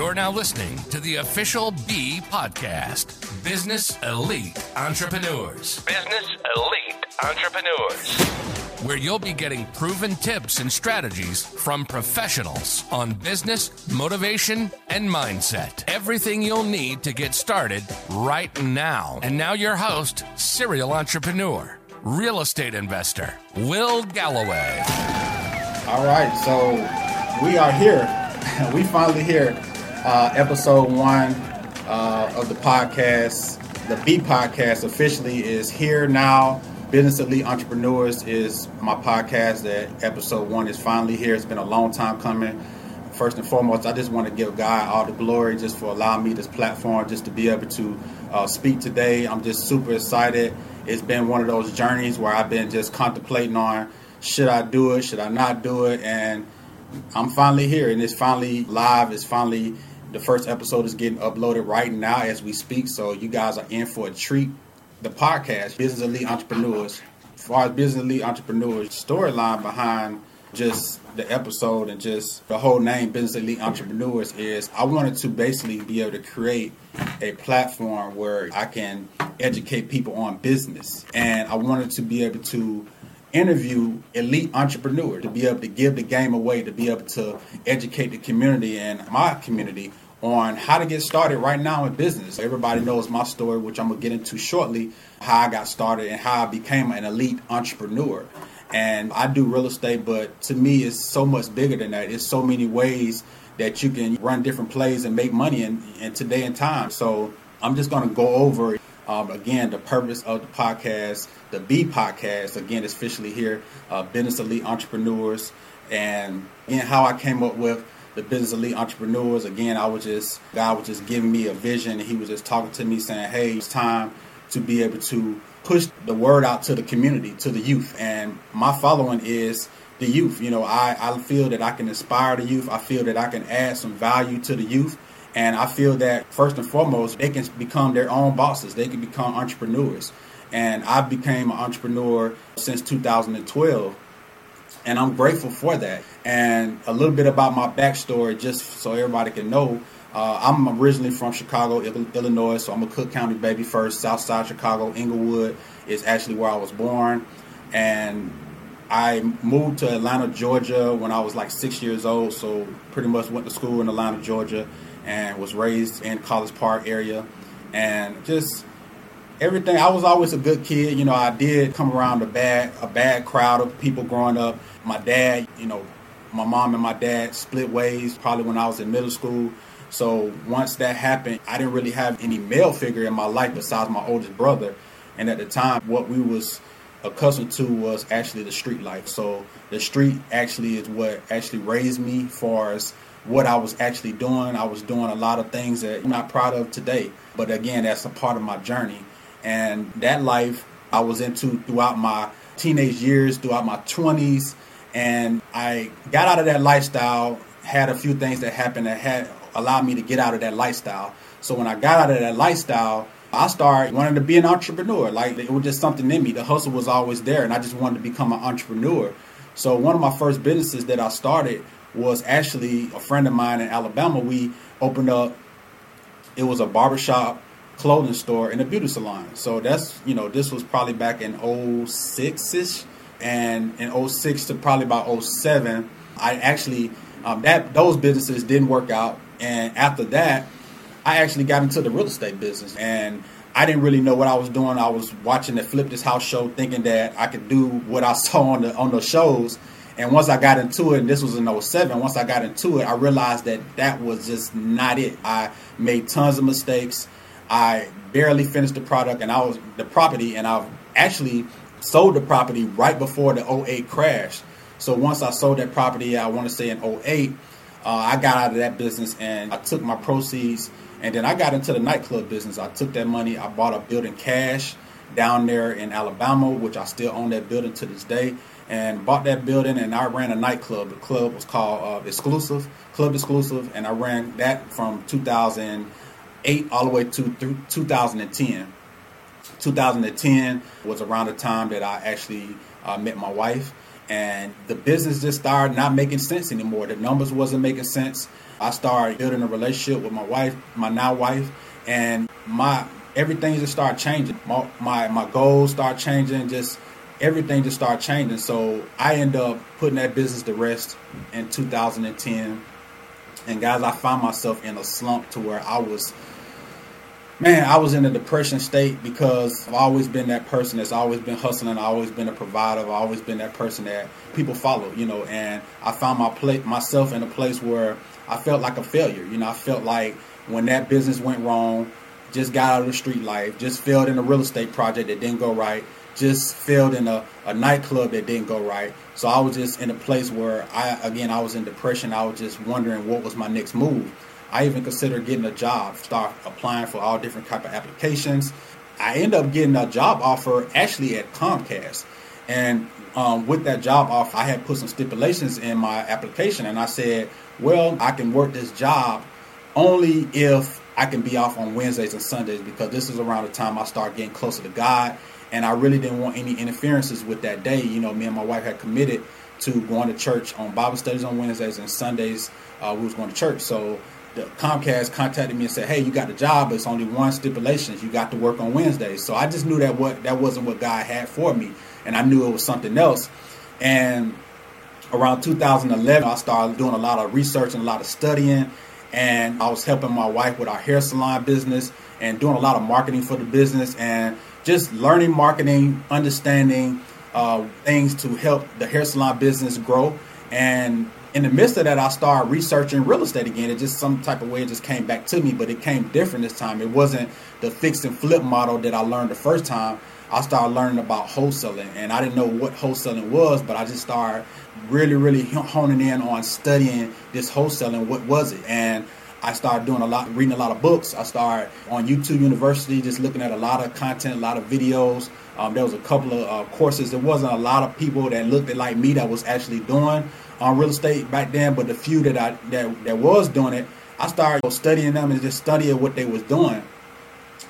You're now listening to the official B podcast Business Elite Entrepreneurs. Business Elite Entrepreneurs. Where you'll be getting proven tips and strategies from professionals on business, motivation, and mindset. Everything you'll need to get started right now. And now, your host, serial entrepreneur, real estate investor, Will Galloway. All right, so we are here. we finally here uh, episode one uh, of the podcast. The B podcast officially is here now. Business Elite Entrepreneurs is my podcast. That episode one is finally here. It's been a long time coming. First and foremost, I just want to give God all the glory just for allowing me this platform, just to be able to uh, speak today. I'm just super excited. It's been one of those journeys where I've been just contemplating on should I do it, should I not do it, and I'm finally here, and it's finally live. It's finally the first episode is getting uploaded right now as we speak, so you guys are in for a treat. The podcast, Business Elite Entrepreneurs, as far as Business Elite Entrepreneurs, storyline behind just the episode and just the whole name, Business Elite Entrepreneurs, is I wanted to basically be able to create a platform where I can educate people on business. And I wanted to be able to interview elite entrepreneurs to be able to give the game away, to be able to educate the community and my community on how to get started right now in business. Everybody knows my story, which I'm gonna get into shortly, how I got started and how I became an elite entrepreneur. And I do real estate, but to me, it's so much bigger than that. It's so many ways that you can run different plays and make money in, in today and time. So I'm just gonna go over um, again the purpose of the podcast the B podcast. Again, is officially here, uh, Business Elite Entrepreneurs. And again, how I came up with the Business Elite Entrepreneurs. Again, I was just, God was just giving me a vision. He was just talking to me saying, hey, it's time to be able to push the word out to the community, to the youth. And my following is the youth. You know, I, I feel that I can inspire the youth. I feel that I can add some value to the youth. And I feel that first and foremost, they can become their own bosses. They can become entrepreneurs and I became an entrepreneur since 2012 and I'm grateful for that. And a little bit about my backstory, just so everybody can know. Uh, I'm originally from Chicago, Illinois, so I'm a Cook County baby first. South Side Chicago, Englewood is actually where I was born, and I moved to Atlanta, Georgia when I was like six years old. So pretty much went to school in Atlanta, Georgia, and was raised in College Park area, and just everything. I was always a good kid. You know, I did come around a bad a bad crowd of people growing up. My dad, you know, my mom and my dad split ways probably when I was in middle school. So once that happened, I didn't really have any male figure in my life besides my oldest brother. And at the time, what we was accustomed to was actually the street life. So the street actually is what actually raised me far as what I was actually doing. I was doing a lot of things that I'm not proud of today. But again, that's a part of my journey. And that life I was into throughout my teenage years, throughout my 20s. And I got out of that lifestyle, had a few things that happened that had allowed me to get out of that lifestyle. So when I got out of that lifestyle, I started wanting to be an entrepreneur. Like it was just something in me. The hustle was always there, and I just wanted to become an entrepreneur. So one of my first businesses that I started was actually a friend of mine in Alabama. We opened up. It was a barbershop clothing store and a beauty salon. So that's, you know, this was probably back in 06-ish. And in 06 to probably about 07, I actually, um, that those businesses didn't work out. And after that, I actually got into the real estate business. And I didn't really know what I was doing. I was watching the Flip This House show thinking that I could do what I saw on the on the shows. And once I got into it, and this was in 07, once I got into it, I realized that that was just not it. I made tons of mistakes. I barely finished the product and I was the property and I've actually sold the property right before the 08 crash. So once I sold that property, I want to say in 08, uh, I got out of that business and I took my proceeds and then I got into the nightclub business. I took that money, I bought a building cash down there in Alabama, which I still own that building to this day, and bought that building and I ran a nightclub. The club was called uh, Exclusive, Club Exclusive, and I ran that from 2000 eight all the way to through 2010. 2010 was around the time that I actually uh, met my wife, and the business just started not making sense anymore. The numbers wasn't making sense. I started building a relationship with my wife, my now wife, and my everything just started changing. My my, my goals start changing. Just everything just started changing. So I end up putting that business to rest in 2010. And guys, I found myself in a slump to where I was man, I was in a depression state because I've always been that person that's always been hustling. I've always been a provider. I've always been that person that people follow, you know. And I found my place, myself in a place where I felt like a failure. You know, I felt like when that business went wrong, just got out of the street life, just failed in a real estate project that didn't go right, just failed in a, a nightclub that didn't go right. So I was just in a place where I, again, I was in depression. I was just wondering what was my next move. I even considered getting a job, start applying for all different type of applications. I end up getting a job offer actually at Comcast. And um, with that job offer, I had put some stipulations in my application, and I said, well, I can work this job only if I can be off on Wednesdays and Sundays because this is around the time I start getting closer to God. And I really didn't want any interferences with that day. You know, me and my wife had committed to going to church on Bible studies on Wednesdays and Sundays. Uh, we was going to church. So the Comcast contacted me and said, "Hey, you got the job, but it's only one stipulation: you got to work on Wednesdays." So I just knew that what that wasn't what God had for me, and I knew it was something else. And around 2011, I started doing a lot of research and a lot of studying, and I was helping my wife with our hair salon business and doing a lot of marketing for the business and just learning marketing, understanding uh, things to help the hair salon business grow. And in the midst of that, I started researching real estate again. It just some type of way it just came back to me, but it came different this time. It wasn't the fix and flip model that I learned the first time. I started learning about wholesaling, and I didn't know what wholesaling was, but I just started really, really honing in on studying this wholesaling. What was it? And I started doing a lot, reading a lot of books. I started on YouTube University, just looking at a lot of content, a lot of videos. Um, there was a couple of uh, courses. There wasn't a lot of people that looked like me that was actually doing on real estate back then, but the few that I that, that was doing it, I started studying them and just studying what they was doing.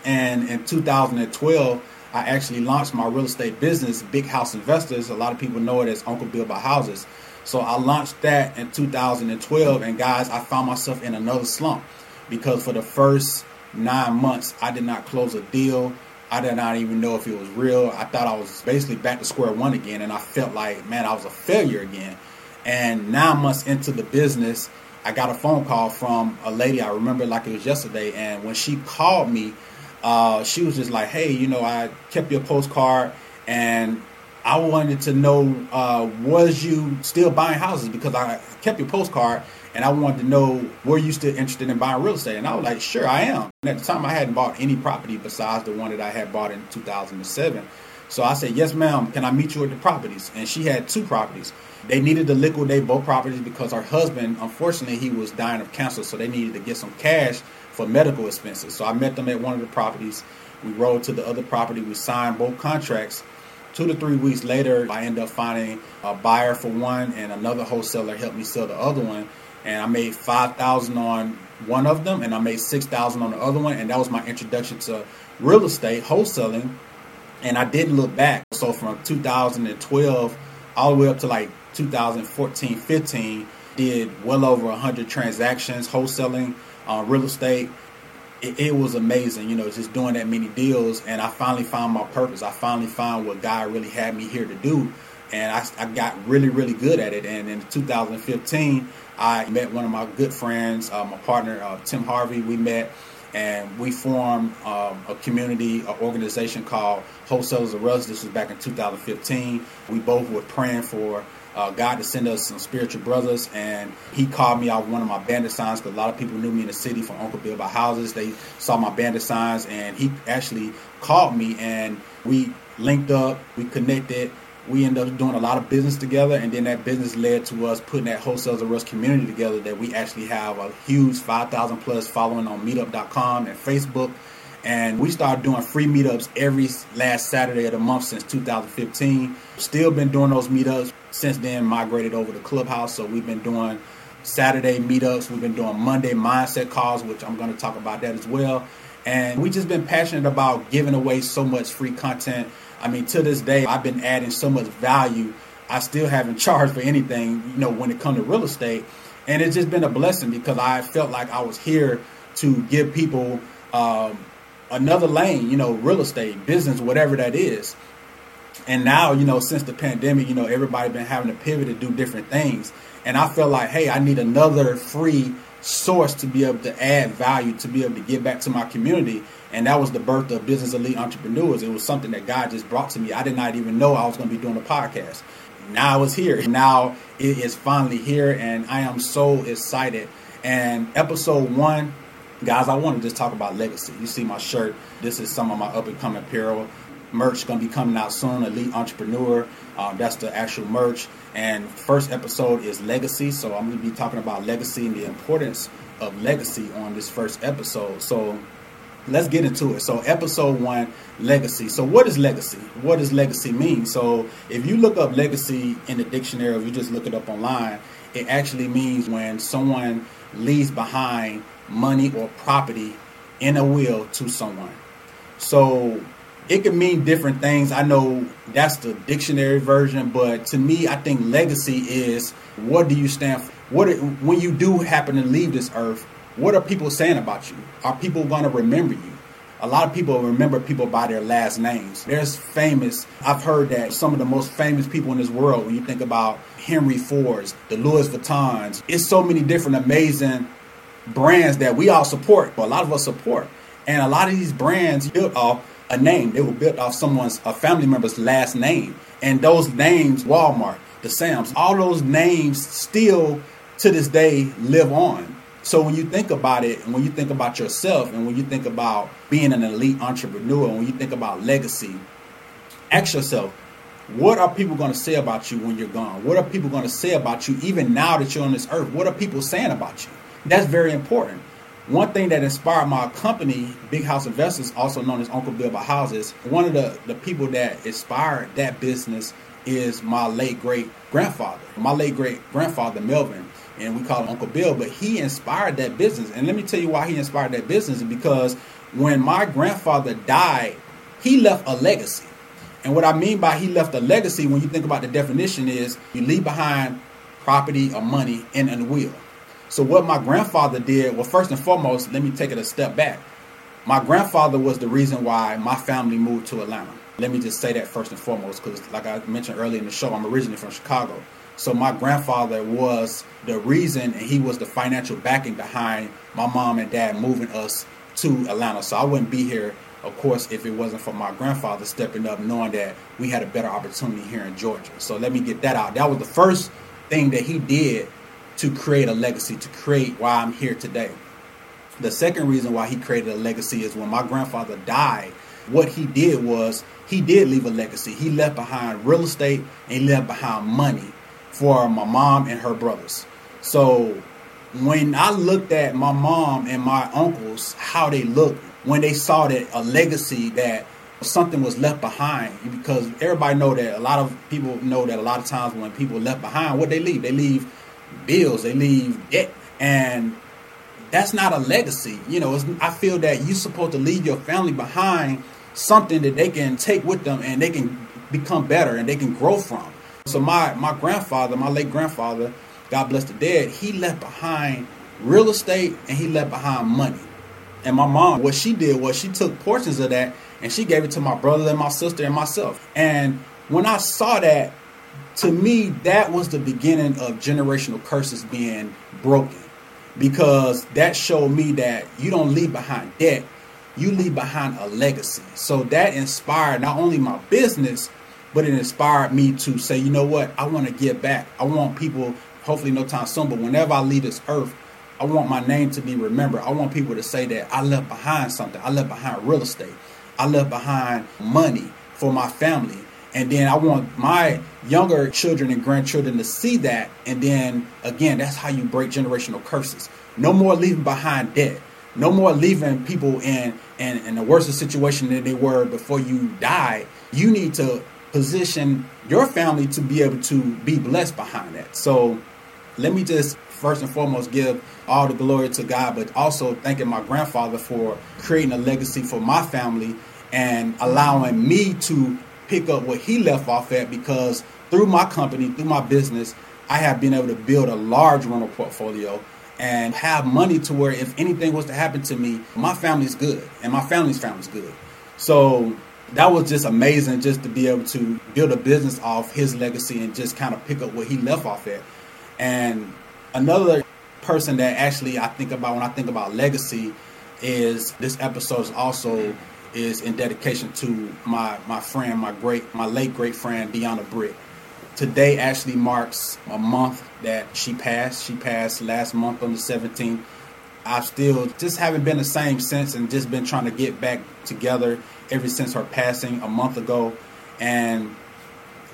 And in 2012, I actually launched my real estate business, Big House Investors. A lot of people know it as Uncle Bill by Houses. So I launched that in 2012, and guys, I found myself in another slump because for the first nine months, I did not close a deal. I did not even know if it was real. I thought I was basically back to square one again, and I felt like, man, I was a failure again. And nine months into the business, I got a phone call from a lady. I remember like it was yesterday. And when she called me, uh, she was just like, "Hey, you know, I kept your postcard, and I wanted to know uh, was you still buying houses because I kept your postcard." And I wanted to know, were you still interested in buying real estate? And I was like, sure, I am. And at the time, I hadn't bought any property besides the one that I had bought in 2007. So I said, yes, ma'am, can I meet you at the properties? And she had two properties. They needed to liquidate both properties because her husband, unfortunately, he was dying of cancer, so they needed to get some cash for medical expenses. So I met them at one of the properties. We rode to the other property. We signed both contracts. Two to three weeks later, I end up finding a buyer for one, and another wholesaler helped me sell the other one. And I made five thousand on one of them, and I made six thousand on the other one. And that was my introduction to real estate wholesaling. And I didn't look back. So from 2012 all the way up to like 2014 15 did well over 100 transactions wholesaling uh, real estate it, it, was amazing you know just doing that many deals and i finally found my purpose. I finally found what god really had me here to do and I, I got really really good at it. And in 2015 i met one of my good friends uh, my partner uh, tim harvey. We met and we formed um, a community a organization called wholesalers of us this was back in 2015 we both were praying for uh, God to send us some spiritual brothers, and he called me out one of my bandit signs because a lot of people knew me in the city from Uncle Bill by Houses. They saw my bandit signs, and he actually called me, and we linked up, we connected. We ended up doing a lot of business together, and then that business led to us putting that Wholesales of Us community together. That we actually have a huge 5,000 plus following on Meetup.com and Facebook and we started doing free meetups every last Saturday of the month since 2015. Still been doing those meetups since then. Migrated over to Clubhouse, so we've been doing Saturday meetups. We've been doing Monday mindset calls, which I'm going to talk about that as well. And we just been passionate about giving away so much free content. I mean, to this day, I've been adding so much value I still haven't charged for anything, you know, when it comes to real estate. And it's just been a blessing because I felt like I was here to give people um, another lane, you know, real estate, business, whatever that is. And now, you know, since the pandemic, you know, everybody been having to pivot to do different things. And I felt like, hey, I need another free source to be able to add value, to be able to give back to my community. And that was the birth of Business Elite Entrepreneurs. It was something that God just brought to me. I did not even know I was going to be doing a podcast. Now it's here. Now it is finally here, and I am so excited. And episode one, guys, I want to just talk about legacy. You see my shirt. This is some of my up and coming apparel merch going to be coming out soon. Elite Entrepreneur. Um, that's the actual merch. And first episode is legacy. So I'm going to be talking about legacy and the importance of legacy on this first episode. So let's get into it. So episode one, legacy. So what is legacy? What does legacy mean? So if you look up legacy in the dictionary, if you just look it up online, it actually means when someone leaves behind money or property in a will to someone. So it can mean different things. I know that's the dictionary version, but to me, I think legacy is what do you stand for? What when you do happen to leave this earth? What are people saying about you? Are people going to remember you? A lot of people remember people by their last names. There's famous, I've heard that some of the most famous people in this world, when you think about Henry Ford's, the Louis Vuittons, it's so many different amazing brands that we all support, a lot of us support. And a lot of these brands built off a name. They were built off someone's, a family member's last name. And those names, Walmart, the Sam's, all those names still to this day live on. So when you think about it, and when you think about yourself, and when you think about being an elite entrepreneur, and when you think about legacy, ask yourself, what are people going to say about you when you're gone? What are people going to say about you even now that you're on this earth? What are people saying about you? That's very important. One thing that inspired my company, Big House Investors, also known as Uncle Bill by Houses, one of the, the people that inspired that business is my late great grandfather. My late great grandfather, Melvin, and we call him Uncle Bill, but he inspired that business. And let me tell you why he inspired that business because when my grandfather died, he left a legacy. And what I mean by he left a legacy, when you think about the definition, is you leave behind property or money in a will. So what my grandfather did, well, first and foremost, let me take it a step back. My grandfather was the reason why my family moved to Atlanta. Let me just say that first and foremost, because like I mentioned earlier in the show, I'm originally from Chicago. So my grandfather was the reason, and he was the financial backing behind my mom and dad moving us to Atlanta. So I wouldn't be here, of course, if it wasn't for my grandfather stepping up, knowing that we had a better opportunity here in Georgia. So let me get that out. That was the first thing that he did to create a legacy, to create why I'm here today. The second reason why he created a legacy is when my grandfather died, what he did was he did leave a legacy. He left behind real estate and he left behind money for my mom and her brothers. So when I looked at my mom and my uncles, how they looked when they saw that a legacy that something was left behind because everybody know that a lot of people know that a lot of times when people left behind what they leave they leave bills, they leave debt, and that's not a legacy. You know, I feel that you're supposed to leave your family behind something that they can take with them and they can become better and they can grow from. So my my grandfather, my late grandfather, God bless the dead, he left behind real estate and he left behind money. And my mom, what she did was she took portions of that and she gave it to my brother and my sister and myself. And when I saw that, to me, that was the beginning of generational curses being broken because that showed me that you don't leave behind debt, you leave behind a legacy. So that inspired not only my business, but it inspired me to say, you know what, I want to give back. I want people, hopefully no time soon, but whenever I leave this earth, I want my name to be remembered. I want people to say that I left behind something. I left behind real estate. I left behind money for my family. And then I want my younger children and grandchildren to see that. And then again, that's how you break generational curses. No more leaving behind debt. No more leaving people in, in, in a worse situation than they were before you died. You need to position your family to be able to be blessed behind that. So let me just first and foremost give all the glory to God, but also thanking my grandfather for creating a legacy for my family and allowing me to pick up what he left off at because through my company, through my business, I have been able to build a large rental portfolio and have money to where if anything was to happen to me, my family's good and my family's family's good. So that was just amazing just to be able to build a business off his legacy and just kind of pick up what he left off at. And another person that actually I think about when I think about legacy is this episode is also is in dedication to my my friend, my great my late great friend Deanna Britt. Today actually marks a month that she passed. She passed last month on the 17th. I still just haven't been the same since and just been trying to get back together ever since her passing a month ago. And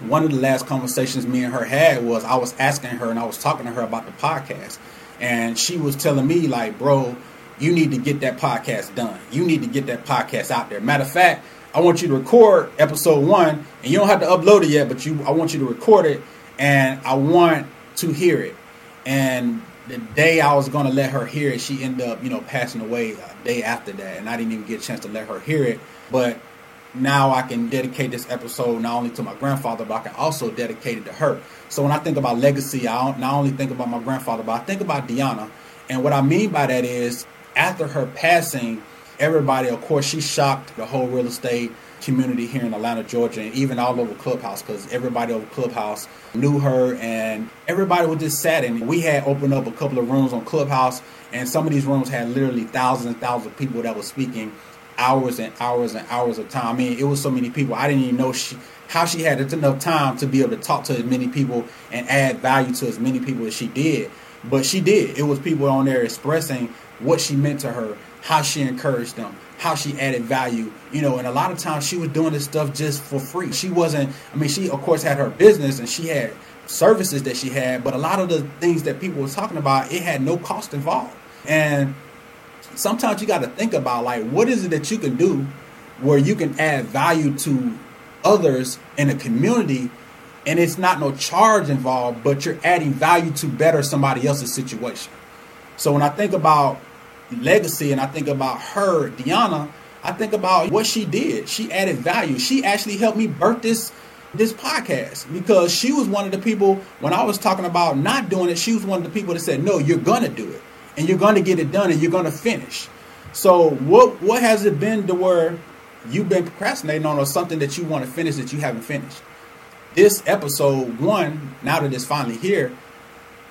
one of the last conversations me and her had was I was asking her and I was talking to her about the podcast. And she was telling me, like, bro, you need to get that podcast done. You need to get that podcast out there. Matter of fact, I want you to record episode one, and you don't have to upload it yet, but you I want you to record it and I want to hear it. And the day I was gonna let her hear it, she ended up, you know, passing away a day after that, and I didn't even get a chance to let her hear it. But now I can dedicate this episode not only to my grandfather, but I can also dedicate it to her. So when I think about legacy, I not only think about my grandfather, but I think about Deanna. And what I mean by that is, after her passing, everybody, of course, she shocked the whole real estate community here in Atlanta, Georgia, and even all over Clubhouse because everybody over Clubhouse knew her and everybody was just sad. And we had opened up a couple of rooms on Clubhouse, and some of these rooms had literally thousands and thousands of people that were speaking hours and hours and hours of time. I mean, it was so many people. I didn't even know she, how she had enough time to be able to talk to as many people and add value to as many people as she did. But she did. It was people on there expressing what she meant to her, how she encouraged them, how she added value, you know, and a lot of times she was doing this stuff just for free. She wasn't, I mean, she of course had her business and she had services that she had, but a lot of the things that people were talking about, it had no cost involved. And sometimes you got to think about like, what is it that you can do where you can add value to others in a community and it's not no charge involved, but you're adding value to better somebody else's situation. So when I think about legacy and I think about her, Deanna, I think about what she did. She added value. She actually helped me birth this this podcast because she was one of the people when I was talking about not doing it, she was one of the people that said, "No, you're going to do it and you're going to get it done and you're going to finish." So, what what has it been to where you've been procrastinating on or something that you want to finish that you haven't finished? This episode 1, now that it's finally here,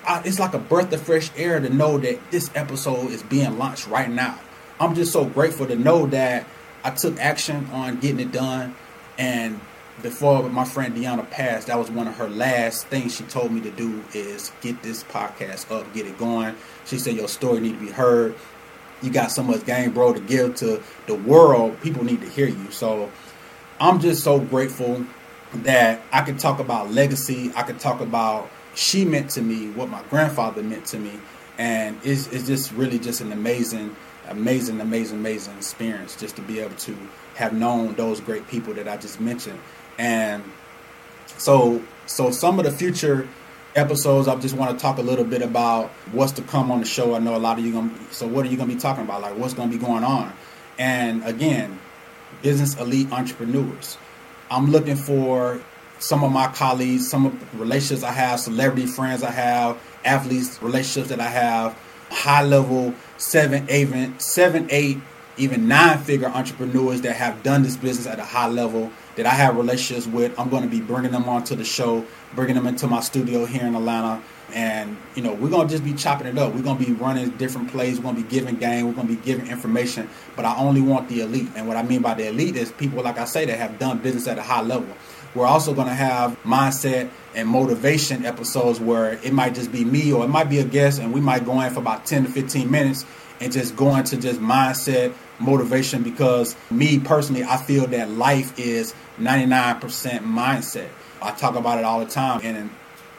I, it's like a breath of fresh air to know that this episode is being launched right now. I'm just so grateful to know that I took action on getting it done. And before my friend Deanna passed, that was one of her last things she told me to do is get this podcast up, get it going. She said your story need to be heard. You got so much game, bro, to give to the world. People need to hear you. So I'm just so grateful that I can talk about legacy. I can talk about she meant to me, what my grandfather meant to me, and it's, it's just really just an amazing, amazing, amazing, amazing experience just to be able to have known those great people that I just mentioned, and so so some of the future episodes, I just want to talk a little bit about what's to come on the show. I know a lot of you gonna. So what are you gonna be talking about? Like what's gonna be going on? And again, business elite entrepreneurs. I'm looking for some of my colleagues, some of the relationships I have, celebrity friends I have, athletes, relationships that I have, high level seven, even seven, eight, even nine figure entrepreneurs that have done this business at a high level that I have relationships with. I'm going to be bringing them onto the show, bringing them into my studio here in Atlanta. And, you know, we're going to just be chopping it up. We're going to be running different plays. We're going to be giving game. We're going to be giving information. But I only want the elite. And what I mean by the elite is people, like I say, that have done business at a high level. We're also going to have mindset and motivation episodes where it might just be me or it might be a guest, and we might go in for about 10 to 15 minutes and just going to just mindset motivation because me personally, I feel that life is 99% mindset. I talk about it all the time in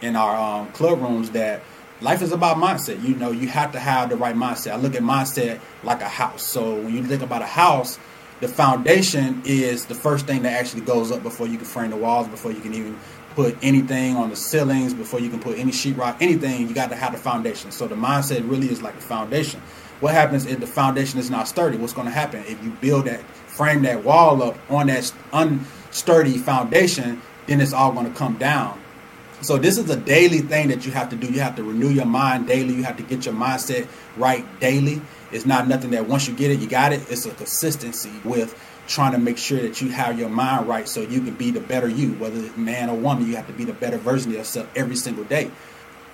in our um, club rooms that life is about mindset. You know, you have to have the right mindset. I look at mindset like a house. So when you think about a house, the foundation is the first thing that actually goes up before you can frame the walls, before you can even put anything on the ceilings, before you can put any sheetrock, anything, you got to have the foundation. So the mindset really is like a foundation. What happens if the foundation is not sturdy? What's going to happen if you build that, frame that wall up on that unsturdy foundation? Then it's all going to come down. So this is a daily thing that you have to do. You have to renew your mind daily. You have to get your mindset right daily. It's not nothing that once you get it, you got it. It's a consistency with trying to make sure that you have your mind right so you can be the better you, whether it's man or woman, you have to be the better version of yourself every single day.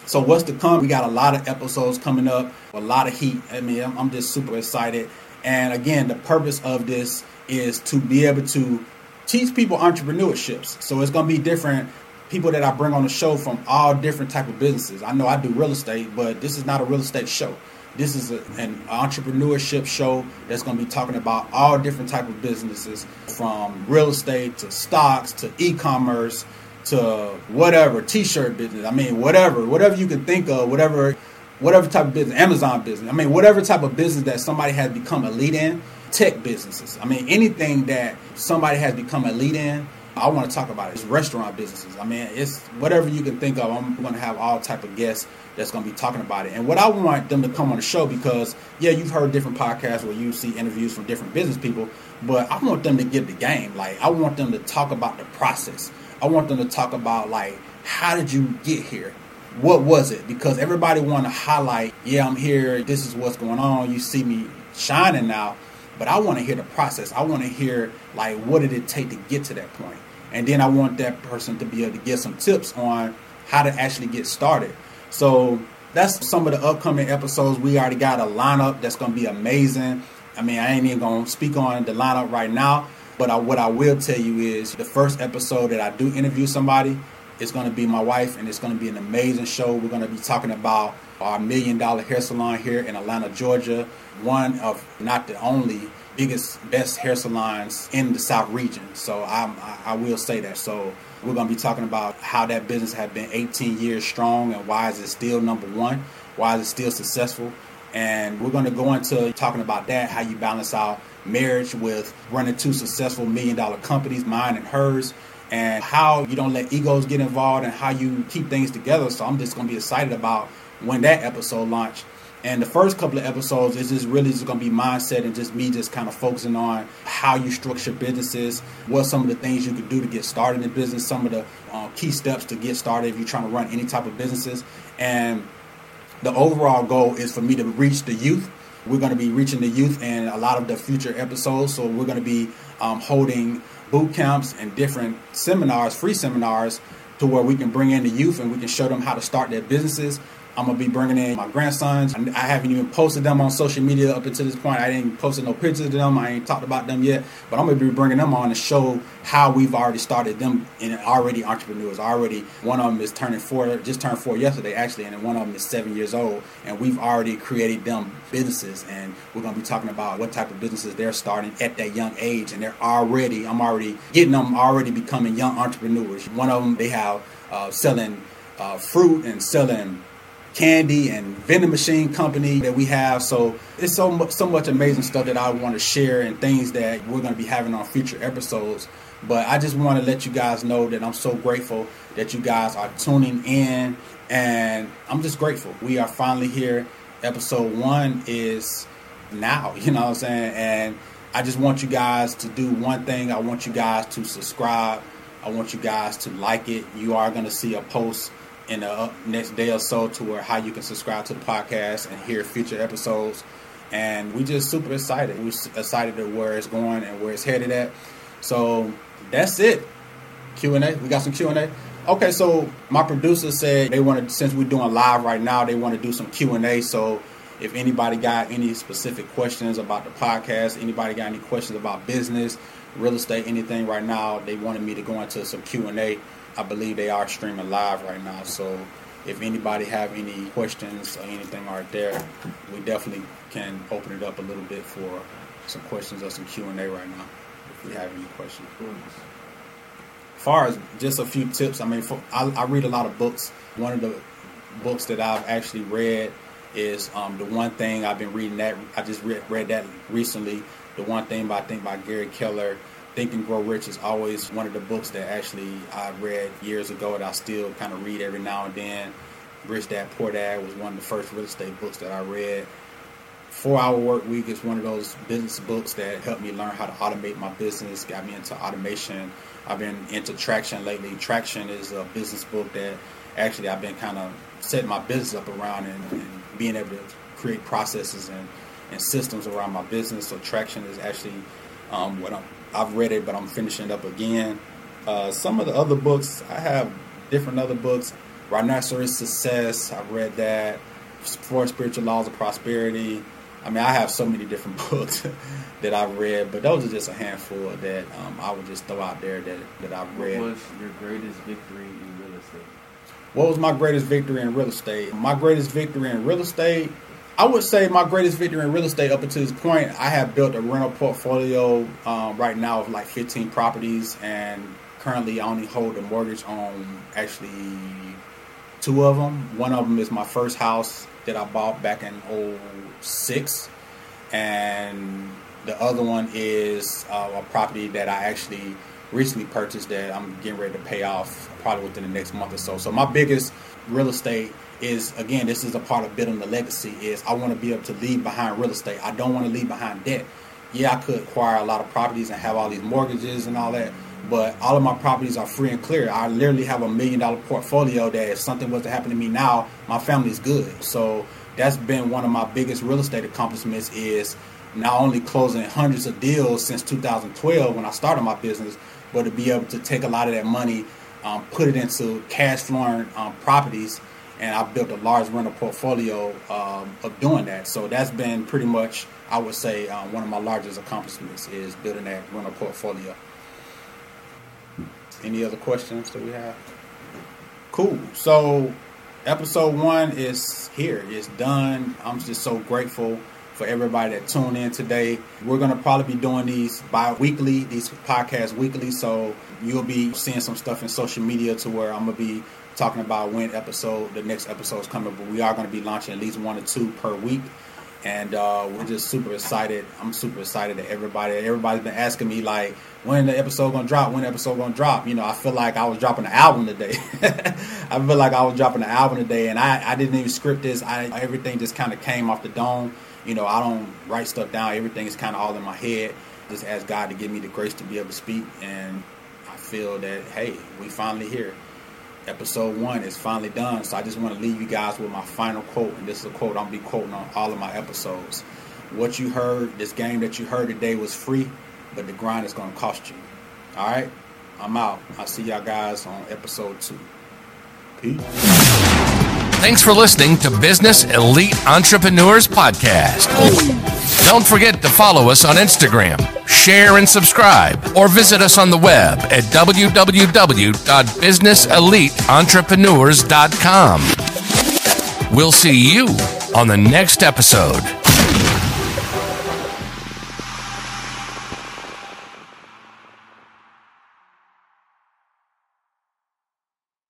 So what's to come? We got a lot of episodes coming up, a lot of heat. I mean, I'm, I'm just super excited. And again, the purpose of this is to be able to teach people entrepreneurships. So it's going to be different people that I bring on the show from all different type of businesses. I know I do real estate, but this is not a real estate show. This is a, an entrepreneurship show that's going to be talking about all different type of businesses, from real estate to stocks to e-commerce to whatever t-shirt business. I mean, whatever, whatever you can think of, whatever, whatever type of business, Amazon business. I mean, whatever type of business that somebody has become a lead in, tech businesses. I mean, anything that somebody has become a lead in I want to talk about it. It's restaurant businesses. I mean, it's whatever you can think of. I'm going to have all type of guests that's going to be talking about it. And what I want them to come on the show because yeah, you've heard different podcasts where you see interviews from different business people, but I want them to get the game. Like I want them to talk about the process. I want them to talk about like how did you get here? What was it? Because everybody want to highlight, yeah, I'm here. This is what's going on. You see me shining now, but I want to hear the process. I want to hear like what did it take to get to that point and then I want that person to be able to get some tips on how to actually get started. So that's some of the upcoming episodes. We already got a lineup that's going to be amazing. I mean, I ain't even going to speak on the lineup right now, but I, what I will tell you is the first episode that I do interview somebody is going to be my wife, and it's going to be an amazing show. We're going to be talking about our million dollar hair salon here in Atlanta, Georgia. One of not the only biggest, best hair salons in the South region. So I'm, I will say that. So we're going to be talking about how that business has been 18 years strong and why is it still number one? Why is it still successful? And we're going to go into talking about that, how you balance out marriage with running two successful million dollar companies, mine and hers, and how you don't let egos get involved and how you keep things together. So I'm just going to be excited about when that episode launch and the first couple of episodes is just really just going to be mindset and just me just kind of focusing on how you structure businesses, what some of the things you could do to get started in business, some of the uh, key steps to get started if you're trying to run any type of businesses. And the overall goal is for me to reach the youth. We're going to be reaching the youth in a lot of the future episodes. So we're going to be um, holding boot camps and different seminars, free seminars, to where we can bring in the youth and we can show them how to start their businesses I'm gonna be bringing in my grandsons. I haven't even posted them on social media up until this point. I didn't posted no pictures of them. I ain't talked about them yet. But I'm gonna be bringing them on to show how we've already started them and already entrepreneurs. Already, one of them is turning four, just turned four yesterday actually, and one of them is seven years old. And we've already created them businesses, and we're gonna be talking about what type of businesses they're starting at that young age. And they're already, I'm already getting them already becoming young entrepreneurs. One of them, they have uh, selling uh, fruit and selling candy and vending machine company that we have. So it's so much, so much amazing stuff that I want to share and things that we're going to be having on future episodes. But I just want to let you guys know that I'm so grateful that you guys are tuning in, and I'm just grateful. We are finally here. Episode one is now, you know what I'm saying? And I just want you guys to do one thing. I want you guys to subscribe. I want you guys to like it. You are going to see a post in the uh, next day or so to where how you can subscribe to the podcast and hear future episodes. And we just super excited. We're excited at where it's going and where it's headed at. So that's it. Q and A. We got some Q and A. Okay, so my producer said they want to, since we're doing live right now, they want to do some Q and A. So if anybody got any specific questions about the podcast, anybody got any questions about business, real estate, anything right now, they wanted me to go into some Q and A. I believe they are streaming live right now. So if anybody have any questions or anything right there, we definitely can open it up a little bit for some questions or some Q and A right now. If we have any questions. As far as just a few tips, I mean, for, I, I, read a lot of books. One of the books that I've actually read is um, the one thing I've been reading that I just read, read that recently. The one thing by I think by Gary Keller Think and Grow Rich is always one of the books that actually I read years ago that I still kind of read every now and then. Rich Dad Poor Dad was one of the first real estate books that I read. Four Hour Work Week is one of those business books that helped me learn how to automate my business, got me into automation. I've been into Traction lately. Traction is a business book that actually I've been kind of setting my business up around and, and being able to create processes and, and systems around my business. So Traction is actually um, what I'm, I've read it, but I'm finishing it up again. Uh, some of the other books, I have different other books. Rhinoceros Success, I've read that. Four Spiritual Laws of Prosperity. I mean, I have so many different books that I've read, but those are just a handful that um, I would just throw out there that, that I've read. What was your greatest victory in real estate? What was my greatest victory in real estate? My greatest victory in real estate, I would say my greatest victory in real estate up until this point, I have built a rental portfolio um, right now of like 15 properties, and currently I only hold a mortgage on actually two of them. One of them is my first house that I bought back in 06, and the other one is uh, a property that I actually recently purchased that I'm getting ready to pay off probably within the next month or so. So my biggest real estate is again, this is a part of building the legacy. Is I want to be able to leave behind real estate. I don't want to leave behind debt. Yeah, I could acquire a lot of properties and have all these mortgages and all that, but all of my properties are free and clear. I literally have a million dollar portfolio that if something was to happen to me now, my family is good. So that's been one of my biggest real estate accomplishments is not only closing hundreds of deals since 2012 when I started my business, but to be able to take a lot of that money, um, put it into cash flowing um, properties, and I've built a large rental portfolio um, of doing that. So that's been pretty much, I would say, um, one of my largest accomplishments is building that rental portfolio. Any other questions that we have? Cool. So episode one is here. It's done. I'm just so grateful for everybody that tuned in today. We're going to probably be doing these bi-weekly, these podcasts weekly. So you'll be seeing some stuff in social media to where I'm going to be talking about when episode, the next episode is coming. But we are going to be launching at least one or two per week and uh, we're just super excited. I'm super excited that everybody, everybody's been asking me like, when the episode gonna drop? When the episode gonna drop? You know, I feel like I was dropping an album today. I feel like I was dropping an album today, and I, I didn't even script this. I everything just kind of came off the dome. You know, I don't write stuff down. Everything is kind of all in my head. Just ask God to give me the grace to be able to speak, and I feel that hey, we finally here episode one is finally done. So I just want to leave you guys with my final quote, and this is a quote I'll be quoting on all of my episodes. What you heard, this game that you heard today was free, but the grind is going to cost you. All right, I'm out. I'll see y'all guys on episode two. Peace. Thanks for listening to Business Elite Entrepreneurs Podcast. Don't forget to follow us on Instagram, share and subscribe, or visit us on the web at www.businesseliteentrepreneurs.com. We'll see you on the next episode.